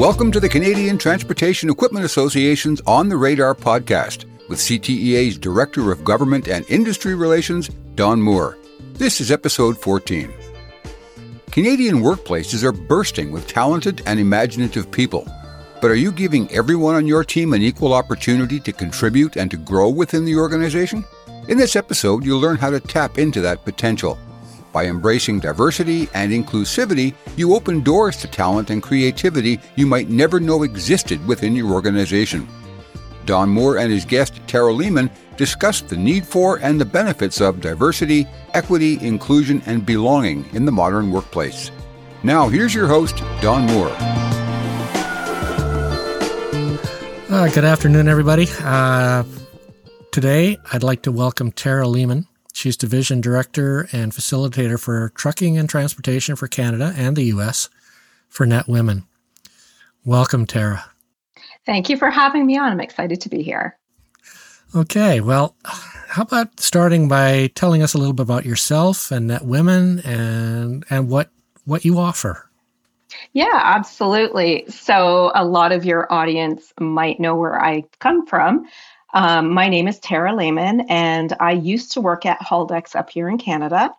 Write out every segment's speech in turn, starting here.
Welcome to the Canadian Transportation Equipment Association's On the Radar podcast with CTEA's Director of Government and Industry Relations, Don Moore. This is episode 14. Canadian workplaces are bursting with talented and imaginative people. But are you giving everyone on your team an equal opportunity to contribute and to grow within the organization? In this episode, you'll learn how to tap into that potential by embracing diversity and inclusivity, you open doors to talent and creativity you might never know existed within your organization. Don Moore and his guest, Tara Lehman, discussed the need for and the benefits of diversity, equity, inclusion, and belonging in the modern workplace. Now, here's your host, Don Moore. Uh, good afternoon, everybody. Uh, today, I'd like to welcome Tara Lehman. She's Division Director and Facilitator for Trucking and Transportation for Canada and the U.S. for Netwomen. Welcome, Tara. Thank you for having me on. I'm excited to be here. Okay, well, how about starting by telling us a little bit about yourself and Netwomen and and what what you offer? Yeah, absolutely. So, a lot of your audience might know where I come from. Um, my name is Tara Lehman, and I used to work at Haldex up here in Canada.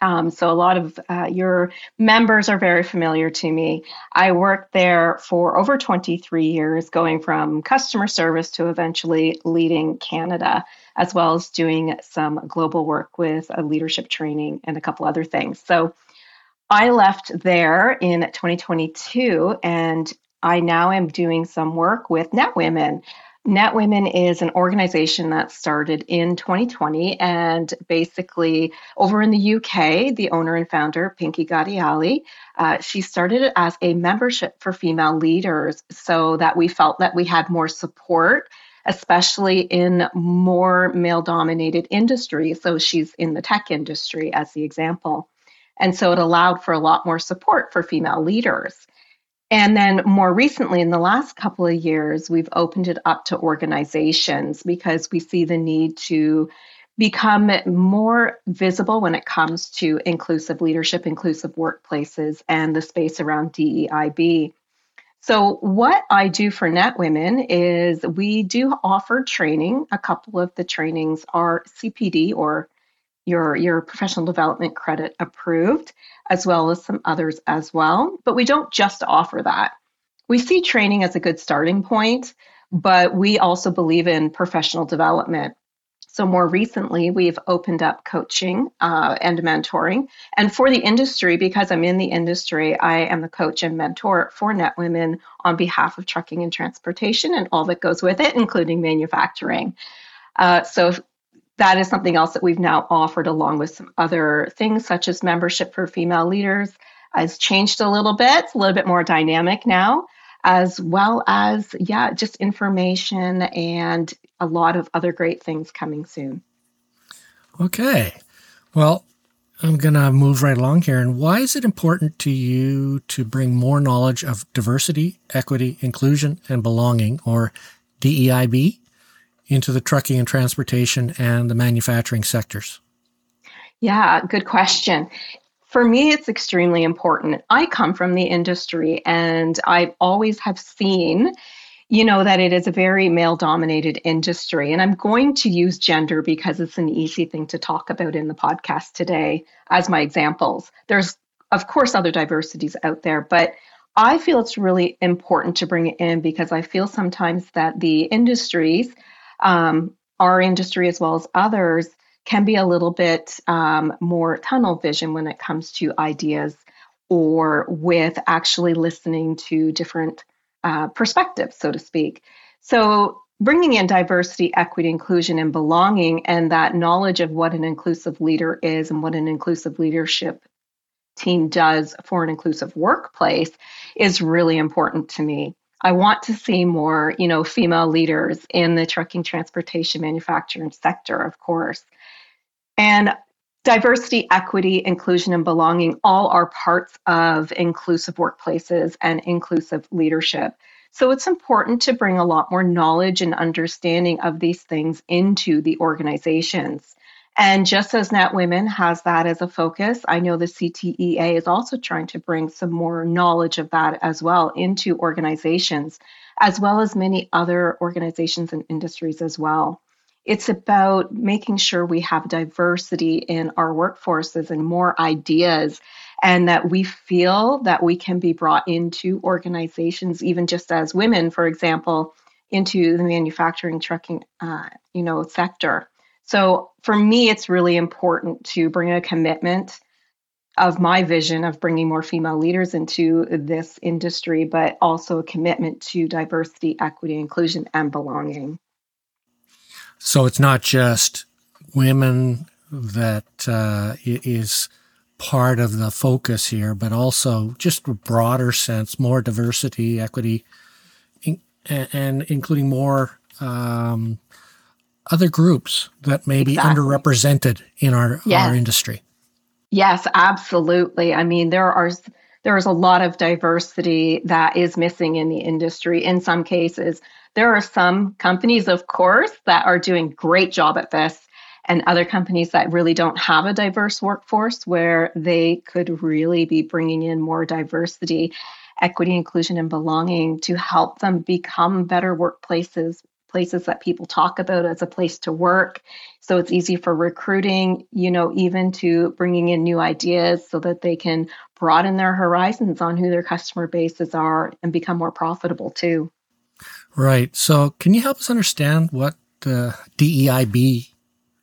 Um, so a lot of uh, your members are very familiar to me. I worked there for over 23 years, going from customer service to eventually leading Canada, as well as doing some global work with a leadership training and a couple other things. So I left there in 2022, and I now am doing some work with Netwomen. Netwomen is an organization that started in 2020 and basically over in the UK, the owner and founder, Pinky Gadiali, uh, she started it as a membership for female leaders so that we felt that we had more support, especially in more male dominated industries. So she's in the tech industry as the example. And so it allowed for a lot more support for female leaders. And then more recently, in the last couple of years, we've opened it up to organizations because we see the need to become more visible when it comes to inclusive leadership, inclusive workplaces, and the space around DEIB. So, what I do for Netwomen is we do offer training. A couple of the trainings are CPD or your, your professional development credit approved as well as some others as well. But we don't just offer that. We see training as a good starting point, but we also believe in professional development. So, more recently, we've opened up coaching uh, and mentoring. And for the industry, because I'm in the industry, I am the coach and mentor for Netwomen on behalf of trucking and transportation and all that goes with it, including manufacturing. Uh, so, that is something else that we've now offered along with some other things such as membership for female leaders has changed a little bit. It's a little bit more dynamic now as well as yeah just information and a lot of other great things coming soon. Okay. Well i'm going to move right along here. And why is it important to you to bring more knowledge of diversity equity inclusion and belonging or DEIB into the trucking and transportation and the manufacturing sectors? Yeah, good question. For me, it's extremely important. I come from the industry and I always have seen, you know, that it is a very male dominated industry. And I'm going to use gender because it's an easy thing to talk about in the podcast today as my examples. There's, of course, other diversities out there, but I feel it's really important to bring it in because I feel sometimes that the industries um, our industry as well as others can be a little bit um, more tunnel vision when it comes to ideas or with actually listening to different uh, perspectives, so to speak. So, bringing in diversity, equity, inclusion, and belonging, and that knowledge of what an inclusive leader is and what an inclusive leadership team does for an inclusive workplace is really important to me. I want to see more, you know, female leaders in the trucking, transportation, manufacturing sector, of course. And diversity, equity, inclusion, and belonging all are parts of inclusive workplaces and inclusive leadership. So it's important to bring a lot more knowledge and understanding of these things into the organizations. And just as Netwomen has that as a focus, I know the CTEA is also trying to bring some more knowledge of that as well into organizations, as well as many other organizations and industries as well. It's about making sure we have diversity in our workforces and more ideas, and that we feel that we can be brought into organizations, even just as women, for example, into the manufacturing trucking, uh, you know, sector. So for me, it's really important to bring a commitment of my vision of bringing more female leaders into this industry, but also a commitment to diversity, equity, inclusion, and belonging. So it's not just women that uh, is part of the focus here, but also just a broader sense, more diversity, equity, in, and, including more um, other groups that may be underrepresented in our, yes. our industry. Yes, absolutely. I mean, there are there is a lot of diversity that is missing in the industry in some cases there are some companies, of course, that are doing great job at this and other companies that really don't have a diverse workforce where they could really be bringing in more diversity, equity, inclusion, and belonging to help them become better workplaces, places that people talk about as a place to work. So it's easy for recruiting, you know, even to bringing in new ideas so that they can broaden their horizons on who their customer bases are and become more profitable too. Right. So, can you help us understand what uh, the DEIB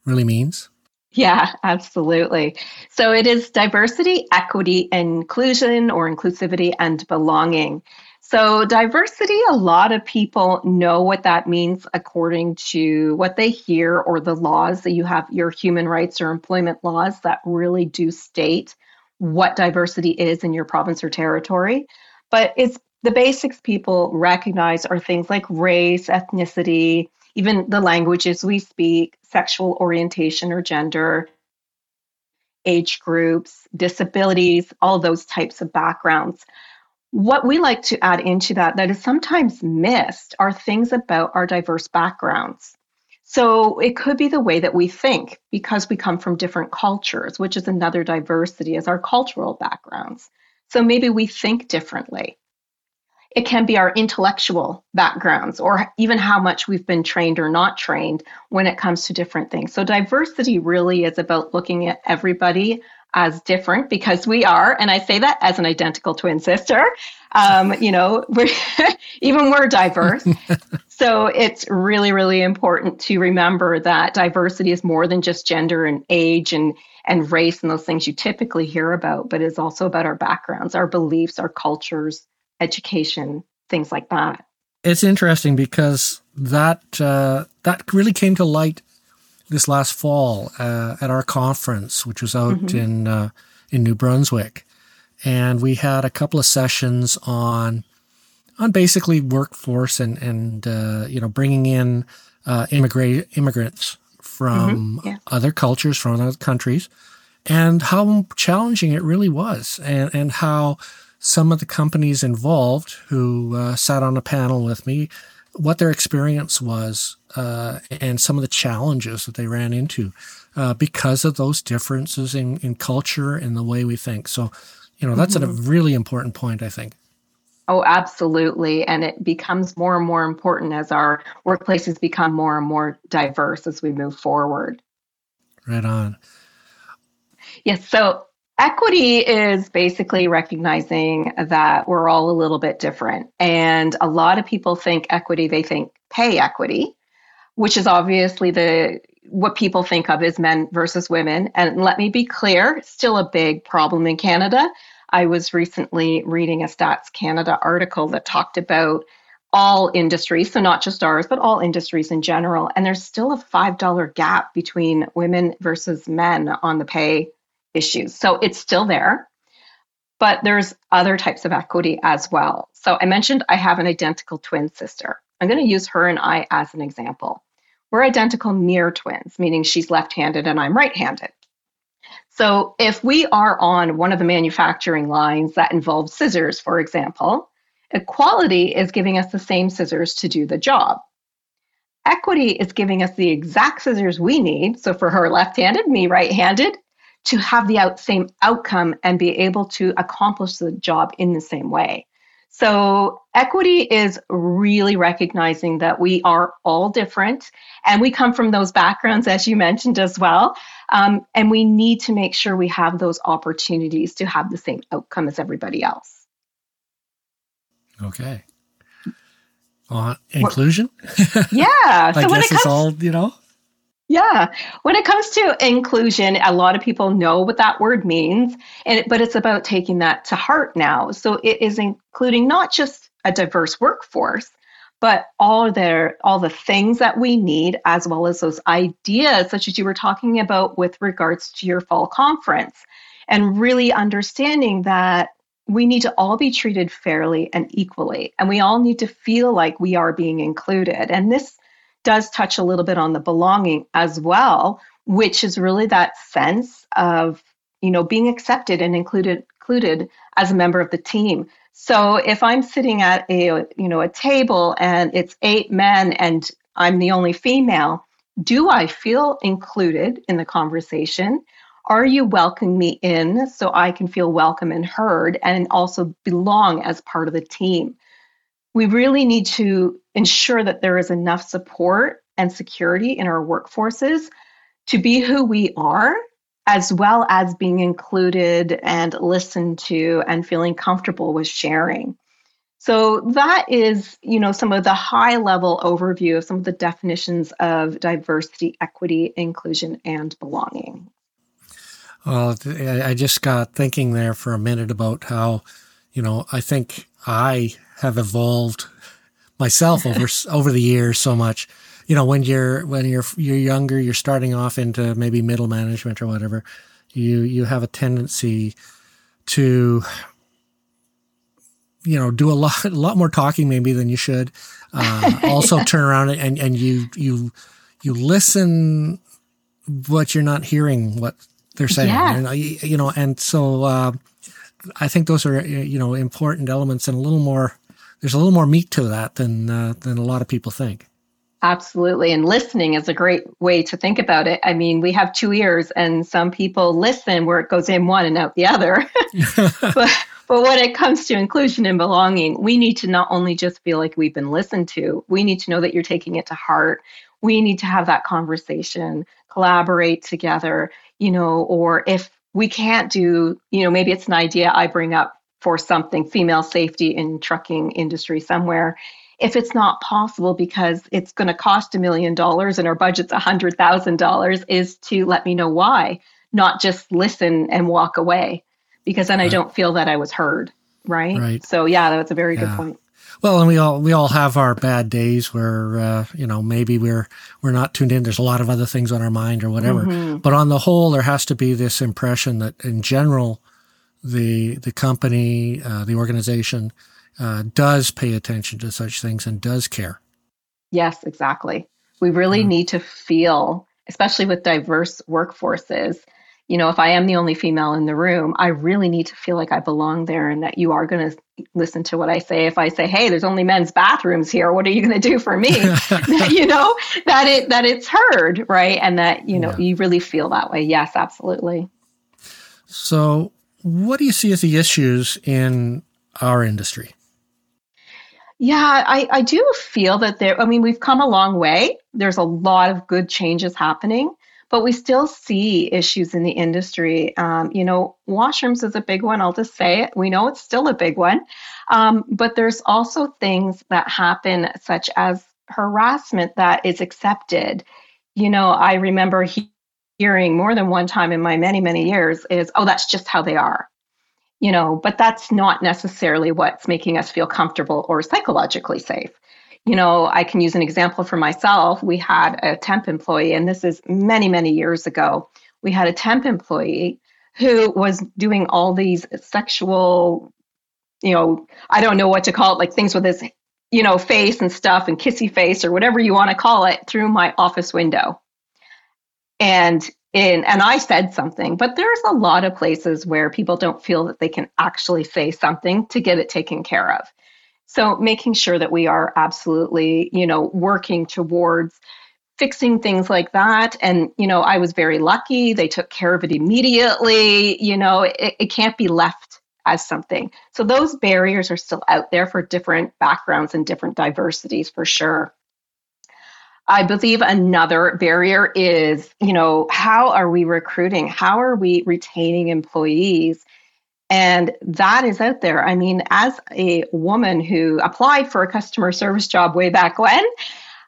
really means? Yeah, absolutely. So it is diversity, equity, inclusion, or inclusivity and belonging. So, diversity, a lot of people know what that means according to what they hear or the laws that you have, your human rights or employment laws that really do state what diversity is in your province or territory. But it's the basics people recognize are things like race, ethnicity, even the languages we speak, sexual orientation or gender, age groups, disabilities, all those types of backgrounds. What we like to add into that that is sometimes missed are things about our diverse backgrounds. So it could be the way that we think because we come from different cultures, which is another diversity as our cultural backgrounds. So maybe we think differently. It can be our intellectual backgrounds or even how much we've been trained or not trained when it comes to different things. So, diversity really is about looking at everybody as different because we are, and I say that as an identical twin sister. Um, you know, we're even we're diverse. so it's really, really important to remember that diversity is more than just gender and age and and race and those things you typically hear about, but is also about our backgrounds, our beliefs, our cultures, education, things like that. It's interesting because that uh, that really came to light this last fall uh, at our conference, which was out mm-hmm. in uh, in New Brunswick, and we had a couple of sessions on on basically workforce and and uh, you know bringing in uh, immigrant immigrants from mm-hmm. yeah. other cultures from other countries, and how challenging it really was, and and how some of the companies involved who uh, sat on a panel with me, what their experience was, uh, and some of the challenges that they ran into uh, because of those differences in, in culture and the way we think. So, you know, that's mm-hmm. a really important point, I think. Oh, absolutely. And it becomes more and more important as our workplaces become more and more diverse as we move forward. Right on. Yes. So Equity is basically recognizing that we're all a little bit different. And a lot of people think equity, they think pay equity, which is obviously the what people think of as men versus women. And let me be clear, still a big problem in Canada. I was recently reading a Stats Canada article that talked about all industries, so not just ours, but all industries in general. And there's still a $5 gap between women versus men on the pay issues. So it's still there, but there's other types of equity as well. So I mentioned I have an identical twin sister. I'm going to use her and I as an example. We're identical near twins, meaning she's left handed and I'm right handed. So if we are on one of the manufacturing lines that involves scissors, for example, equality is giving us the same scissors to do the job. equity is giving us the exact scissors we need. So for her left handed, me right handed, to have the out, same outcome and be able to accomplish the job in the same way. So, equity is really recognizing that we are all different and we come from those backgrounds, as you mentioned as well. Um, and we need to make sure we have those opportunities to have the same outcome as everybody else. Okay. Uh, inclusion? Yeah. I so guess when it it's all, you know? Yeah. When it comes to inclusion, a lot of people know what that word means, and but it's about taking that to heart now. So it is including not just a diverse workforce, but all their all the things that we need as well as those ideas such as you were talking about with regards to your fall conference and really understanding that we need to all be treated fairly and equally and we all need to feel like we are being included and this does touch a little bit on the belonging as well, which is really that sense of you know being accepted and included included as a member of the team. So if I'm sitting at a you know a table and it's eight men and I'm the only female, do I feel included in the conversation? Are you welcoming me in so I can feel welcome and heard and also belong as part of the team? We really need to ensure that there is enough support and security in our workforces to be who we are, as well as being included and listened to and feeling comfortable with sharing. So that is, you know, some of the high level overview of some of the definitions of diversity, equity, inclusion, and belonging. Well, I just got thinking there for a minute about how, you know, I think I have evolved myself over over the years so much. You know, when you're when you're you're younger, you're starting off into maybe middle management or whatever. You you have a tendency to you know do a lot a lot more talking maybe than you should. Uh, also, turn around and and you you you listen, but you're not hearing what they're saying. Yeah. You know, and so uh, I think those are you know important elements and a little more there's a little more meat to that than uh, than a lot of people think. Absolutely. And listening is a great way to think about it. I mean, we have two ears, and some people listen where it goes in one and out the other. but, but when it comes to inclusion and belonging, we need to not only just feel like we've been listened to, we need to know that you're taking it to heart. We need to have that conversation, collaborate together, you know, or if we can't do, you know, maybe it's an idea I bring up for something female safety in trucking industry somewhere. If it's not possible because it's going to cost a million dollars and our budget's a hundred thousand dollars is to let me know why not just listen and walk away. Because then right. i don't feel that i was heard right? Right. So yeah that's a very yeah. good point well, and we all we all have our bad days where uh, you know maybe we're we're not tuned in. There's a lot of other things on our mind or whatever. Mm-hmm. But on the whole, there has to be this impression that in general, the the company, uh, the organization, uh, does pay attention to such things and does care. Yes, exactly. We really mm-hmm. need to feel, especially with diverse workforces. You know, if I am the only female in the room, I really need to feel like I belong there and that you are going to listen to what I say. If I say, "Hey, there's only men's bathrooms here. What are you going to do for me?" you know, that it that it's heard, right? And that, you know, yeah. you really feel that way. Yes, absolutely. So, what do you see as the issues in our industry? Yeah, I, I do feel that there, I mean, we've come a long way. There's a lot of good changes happening, but we still see issues in the industry. Um, you know, washrooms is a big one. I'll just say it. We know it's still a big one. Um, but there's also things that happen, such as harassment that is accepted. You know, I remember he, hearing more than one time in my many, many years is, oh, that's just how they are. You know, but that's not necessarily what's making us feel comfortable or psychologically safe. You know, I can use an example for myself. We had a temp employee, and this is many, many years ago. We had a temp employee who was doing all these sexual, you know, I don't know what to call it, like things with his, you know, face and stuff and kissy face or whatever you want to call it through my office window and in and I said something, but there's a lot of places where people don't feel that they can actually say something to get it taken care of. So making sure that we are absolutely, you know, working towards fixing things like that. And, you know, I was very lucky. They took care of it immediately. You know, it, it can't be left as something. So those barriers are still out there for different backgrounds and different diversities for sure. I believe another barrier is, you know, how are we recruiting? How are we retaining employees? And that is out there. I mean, as a woman who applied for a customer service job way back when,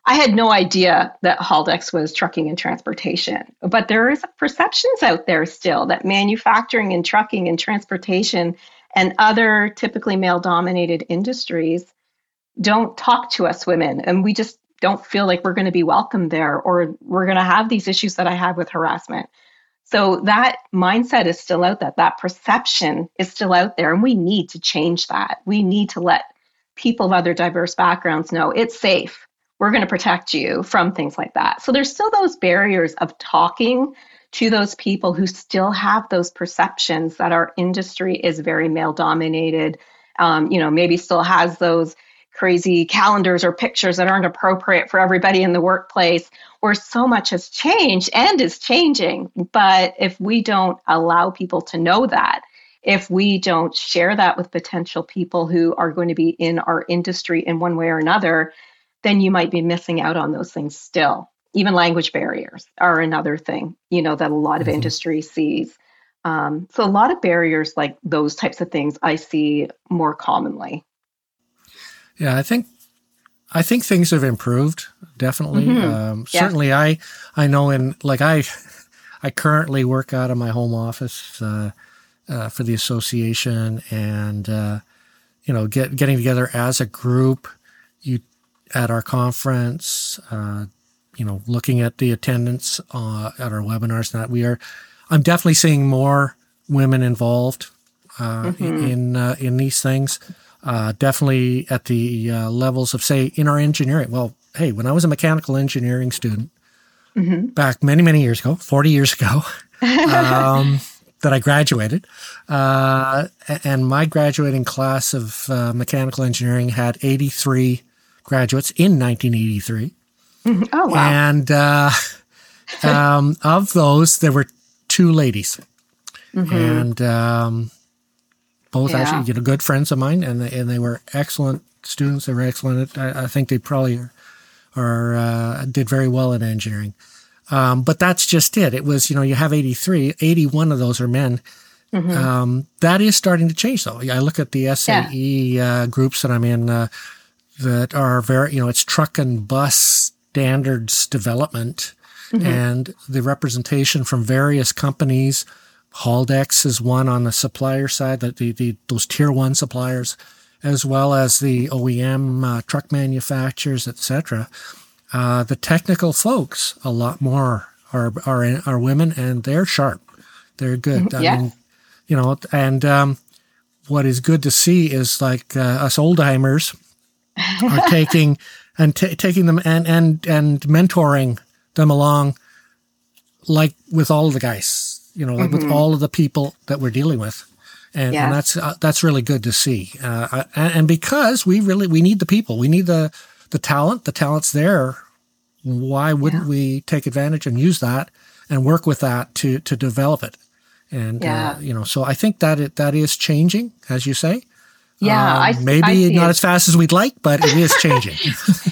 I had no idea that Haldex was trucking and transportation. But there is perceptions out there still that manufacturing and trucking and transportation and other typically male dominated industries don't talk to us women. And we just don't feel like we're going to be welcome there or we're going to have these issues that I have with harassment. So that mindset is still out there. That perception is still out there. And we need to change that. We need to let people of other diverse backgrounds know it's safe. We're going to protect you from things like that. So there's still those barriers of talking to those people who still have those perceptions that our industry is very male dominated. Um, you know, maybe still has those crazy calendars or pictures that aren't appropriate for everybody in the workplace where so much has changed and is changing. But if we don't allow people to know that, if we don't share that with potential people who are going to be in our industry in one way or another, then you might be missing out on those things still. Even language barriers are another thing, you know, that a lot of mm-hmm. industry sees. Um, so a lot of barriers like those types of things I see more commonly. Yeah, I think I think things have improved definitely. Mm-hmm. Um, yeah. Certainly, I I know in like I I currently work out of my home office uh, uh, for the association, and uh, you know, get getting together as a group. You at our conference, uh, you know, looking at the attendance uh, at our webinars. That we are, I'm definitely seeing more women involved uh, mm-hmm. in in, in these things uh, definitely at the uh, levels of, say, in our engineering. Well, hey, when I was a mechanical engineering student mm-hmm. back many, many years ago, 40 years ago, um, that I graduated, uh, and my graduating class of uh, mechanical engineering had 83 graduates in 1983. Mm-hmm. Oh, wow. And uh, um, of those, there were two ladies. Mm-hmm. And um, both yeah. actually, you know, good friends of mine, and they, and they were excellent students. They were excellent. I, I think they probably are, are uh, did very well in engineering. Um, but that's just it. It was, you know, you have 83, 81 of those are men. Mm-hmm. Um, that is starting to change though. I look at the SAE yeah. uh, groups that I'm in uh, that are very, you know, it's truck and bus standards development mm-hmm. and the representation from various companies Haldex is one on the supplier side, that the, the those tier one suppliers, as well as the OEM uh, truck manufacturers, etc. Uh, the technical folks, a lot more are are are women, and they're sharp. They're good. Mm-hmm. I mean, you know, and um, what is good to see is like uh, us oldtimers are taking and t- taking them and and and mentoring them along, like with all the guys you know, mm-hmm. with all of the people that we're dealing with. And, and that's uh, that's really good to see. Uh, and, and, because we really we need the people, we need the the talent. The talent's there. Why wouldn't yeah. we take advantage and use that and work with that to to develop it? And uh, yeah. uh, you know, so I think that it that is changing, as you say. Yeah, um, I, maybe I not it. as fast as we'd like, but it is changing.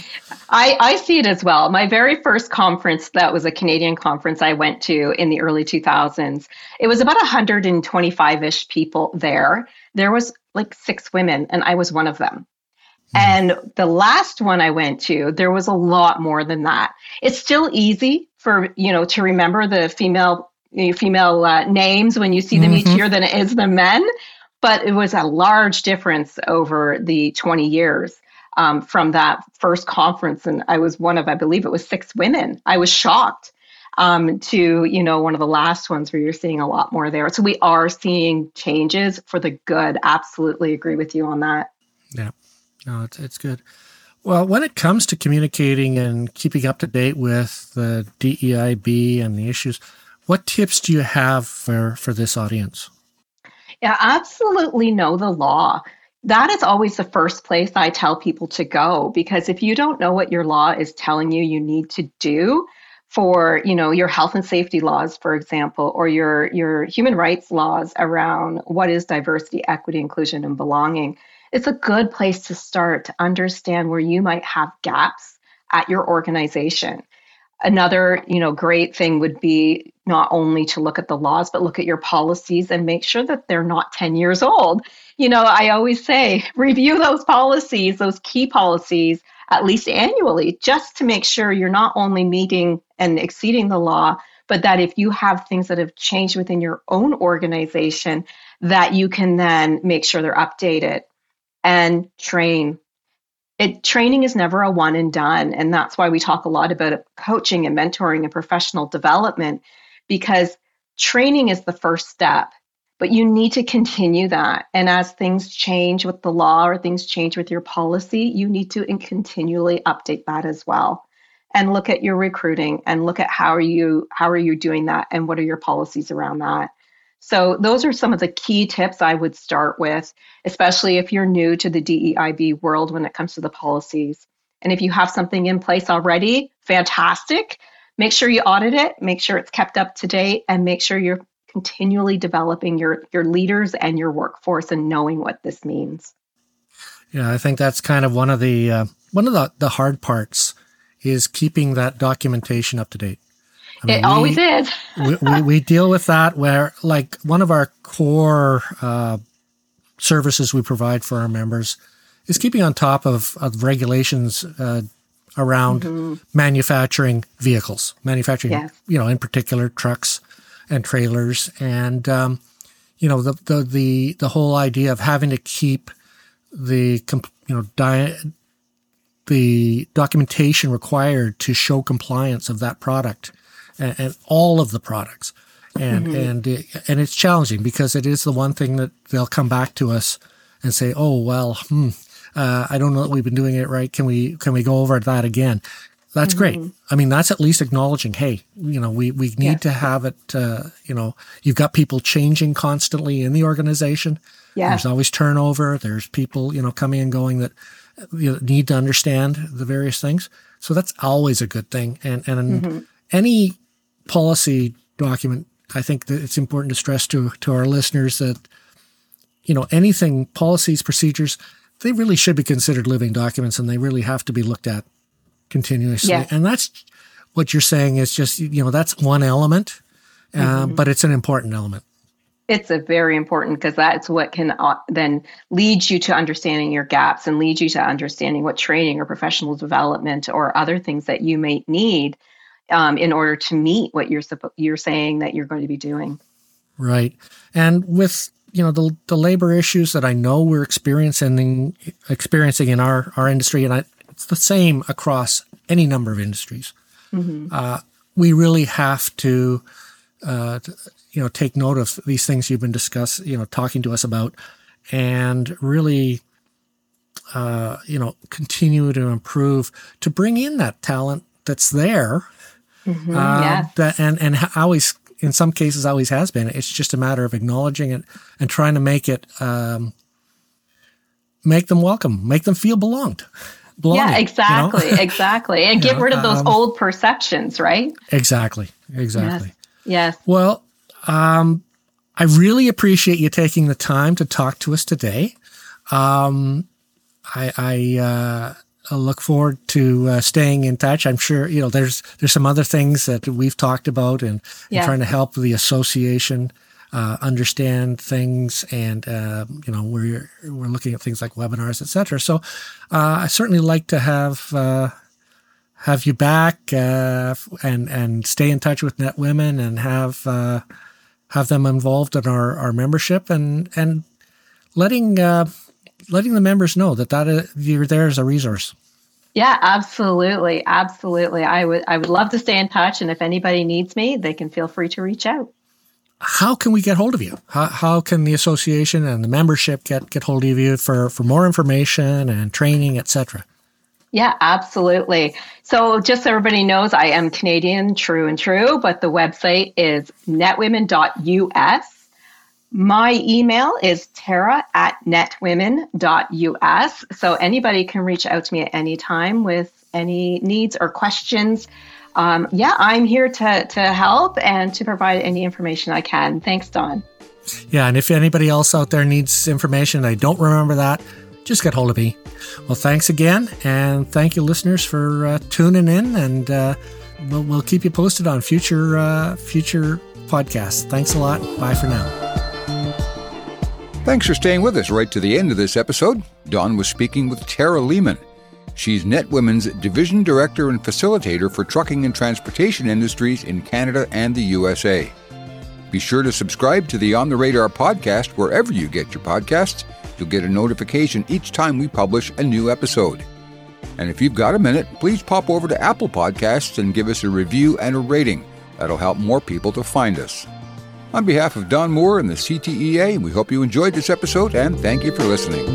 I, I see it as well. My very first conference, that was a Canadian conference I went to in the early 2000s. It was about 125 ish people there. There was like six women, and I was one of them. Hmm. And the last one I went to, there was a lot more than that. It's still easy for you know to remember the female female uh, names when you see them mm-hmm. each year than it is the men, but it was a large difference over the 20 years um, from that first conference, and I was one of, I believe it was six women. I was shocked um, to, you know, one of the last ones where you're seeing a lot more there. So we are seeing changes for the good. Absolutely agree with you on that. Yeah, no, it's it's good. Well, when it comes to communicating and keeping up to date with the DEIB and the issues, what tips do you have for for this audience? Yeah, absolutely know the law that is always the first place I tell people to go because if you don't know what your law is telling you you need to do for, you know, your health and safety laws for example or your your human rights laws around what is diversity, equity, inclusion and belonging, it's a good place to start to understand where you might have gaps at your organization. Another, you know, great thing would be not only to look at the laws, but look at your policies and make sure that they're not 10 years old. You know, I always say review those policies, those key policies, at least annually, just to make sure you're not only meeting and exceeding the law, but that if you have things that have changed within your own organization, that you can then make sure they're updated and train it training is never a one and done and that's why we talk a lot about coaching and mentoring and professional development because training is the first step but you need to continue that and as things change with the law or things change with your policy you need to continually update that as well and look at your recruiting and look at how are you how are you doing that and what are your policies around that so, those are some of the key tips I would start with, especially if you're new to the DEIB world when it comes to the policies. And if you have something in place already, fantastic. Make sure you audit it, make sure it's kept up to date, and make sure you're continually developing your, your leaders and your workforce and knowing what this means. Yeah, I think that's kind of one of the uh, one of the, the hard parts is keeping that documentation up to date. I mean, it always we, is. we, we, we, deal with that where, like, one of our core uh, services we provide for our members is keeping on top of, of regulations uh, around mm-hmm. manufacturing vehicles, manufacturing, you know, in particular trucks and trailers, and um, you know the, the the the whole idea of having to keep the you know di- the documentation required to show compliance of that product and, and all of the products. And, mm-hmm. and, it, and it's challenging because it is the one thing that they'll come back to us and say, Oh, well, hmm, uh, I don't know that we've been doing it right. Can we, can we go over that again? That's mm-hmm. great. I mean, that's at least acknowledging, hey, you know, we, we need to have it, uh, you know, you've got people changing constantly in the organization. Yeah. There's always turnover. There's people, you know, coming and going that you know, need to understand the various things. So that's always a good thing. And, and mm-hmm. any policy document, I think that it's important to stress to, to our listeners that, you know, anything, policies, procedures, they really should be considered living documents and they really have to be looked at continuously. Yeah. And that's what you're saying is just, you know, that's one element, uh, mm-hmm. but it's an important element. It's a very important because that's what can uh, then lead you to understanding your gaps and lead you to understanding what training or professional development or other things that you may need um, in order to meet what you're you're saying that you're going to be doing. Right, and with you know the the labor issues that I know we're experiencing experiencing in our our industry, and I, it's the same across any number of industries. Mm-hmm. Uh, we really have to, uh, you know, take note of these things you've been discussing, you know, talking to us about, and really, uh, you know, continue to improve to bring in that talent that's there Mm-hmm, uh, yeah. That, and, and always, in some cases, always has been. It's just a matter of acknowledging it and trying to make it, um, make them welcome, make them feel belonged. Belonging, yeah, exactly, you know? exactly. And get know, rid of those um, old perceptions, right? Exactly, exactly. Yes. yes. Well, um, I really appreciate you taking the time to talk to us today. Um, I, I uh, I look forward to uh, staying in touch. I'm sure you know there's there's some other things that we've talked about and, yeah. and trying to help the association uh, understand things, and uh, you know we're we're looking at things like webinars, etc. So uh, I certainly like to have uh, have you back uh, and and stay in touch with Netwomen and have have them involved in our, our membership and and letting letting the members know that that uh, you're there as a resource. Yeah, absolutely, absolutely. I would I would love to stay in touch, and if anybody needs me, they can feel free to reach out. How can we get hold of you? How, how can the association and the membership get get hold of you for for more information and training, etc.? Yeah, absolutely. So, just so everybody knows, I am Canadian, true and true, but the website is netwomen.us My email is tara at netwomen.us. So anybody can reach out to me at any time with any needs or questions. Um, yeah, I'm here to, to help and to provide any information I can. Thanks, Don. Yeah, and if anybody else out there needs information, I don't remember that, just get hold of me. Well, thanks again, and thank you, listeners, for uh, tuning in, and uh, we'll, we'll, keep you posted on future uh, future podcasts. Thanks a lot. Bye for now. Thanks for staying with us right to the end of this episode. Don was speaking with Tara Lehman. She's NetWomen's Division Director and Facilitator for Trucking and Transportation Industries in Canada and the USA. Be sure to subscribe to the On the Radar podcast wherever you get your podcasts. You'll get a notification each time we publish a new episode. And if you've got a minute, please pop over to Apple Podcasts and give us a review and a rating. That'll help more people to find us. On behalf of Don Moore and the CTEA, we hope you enjoyed this episode and thank you for listening.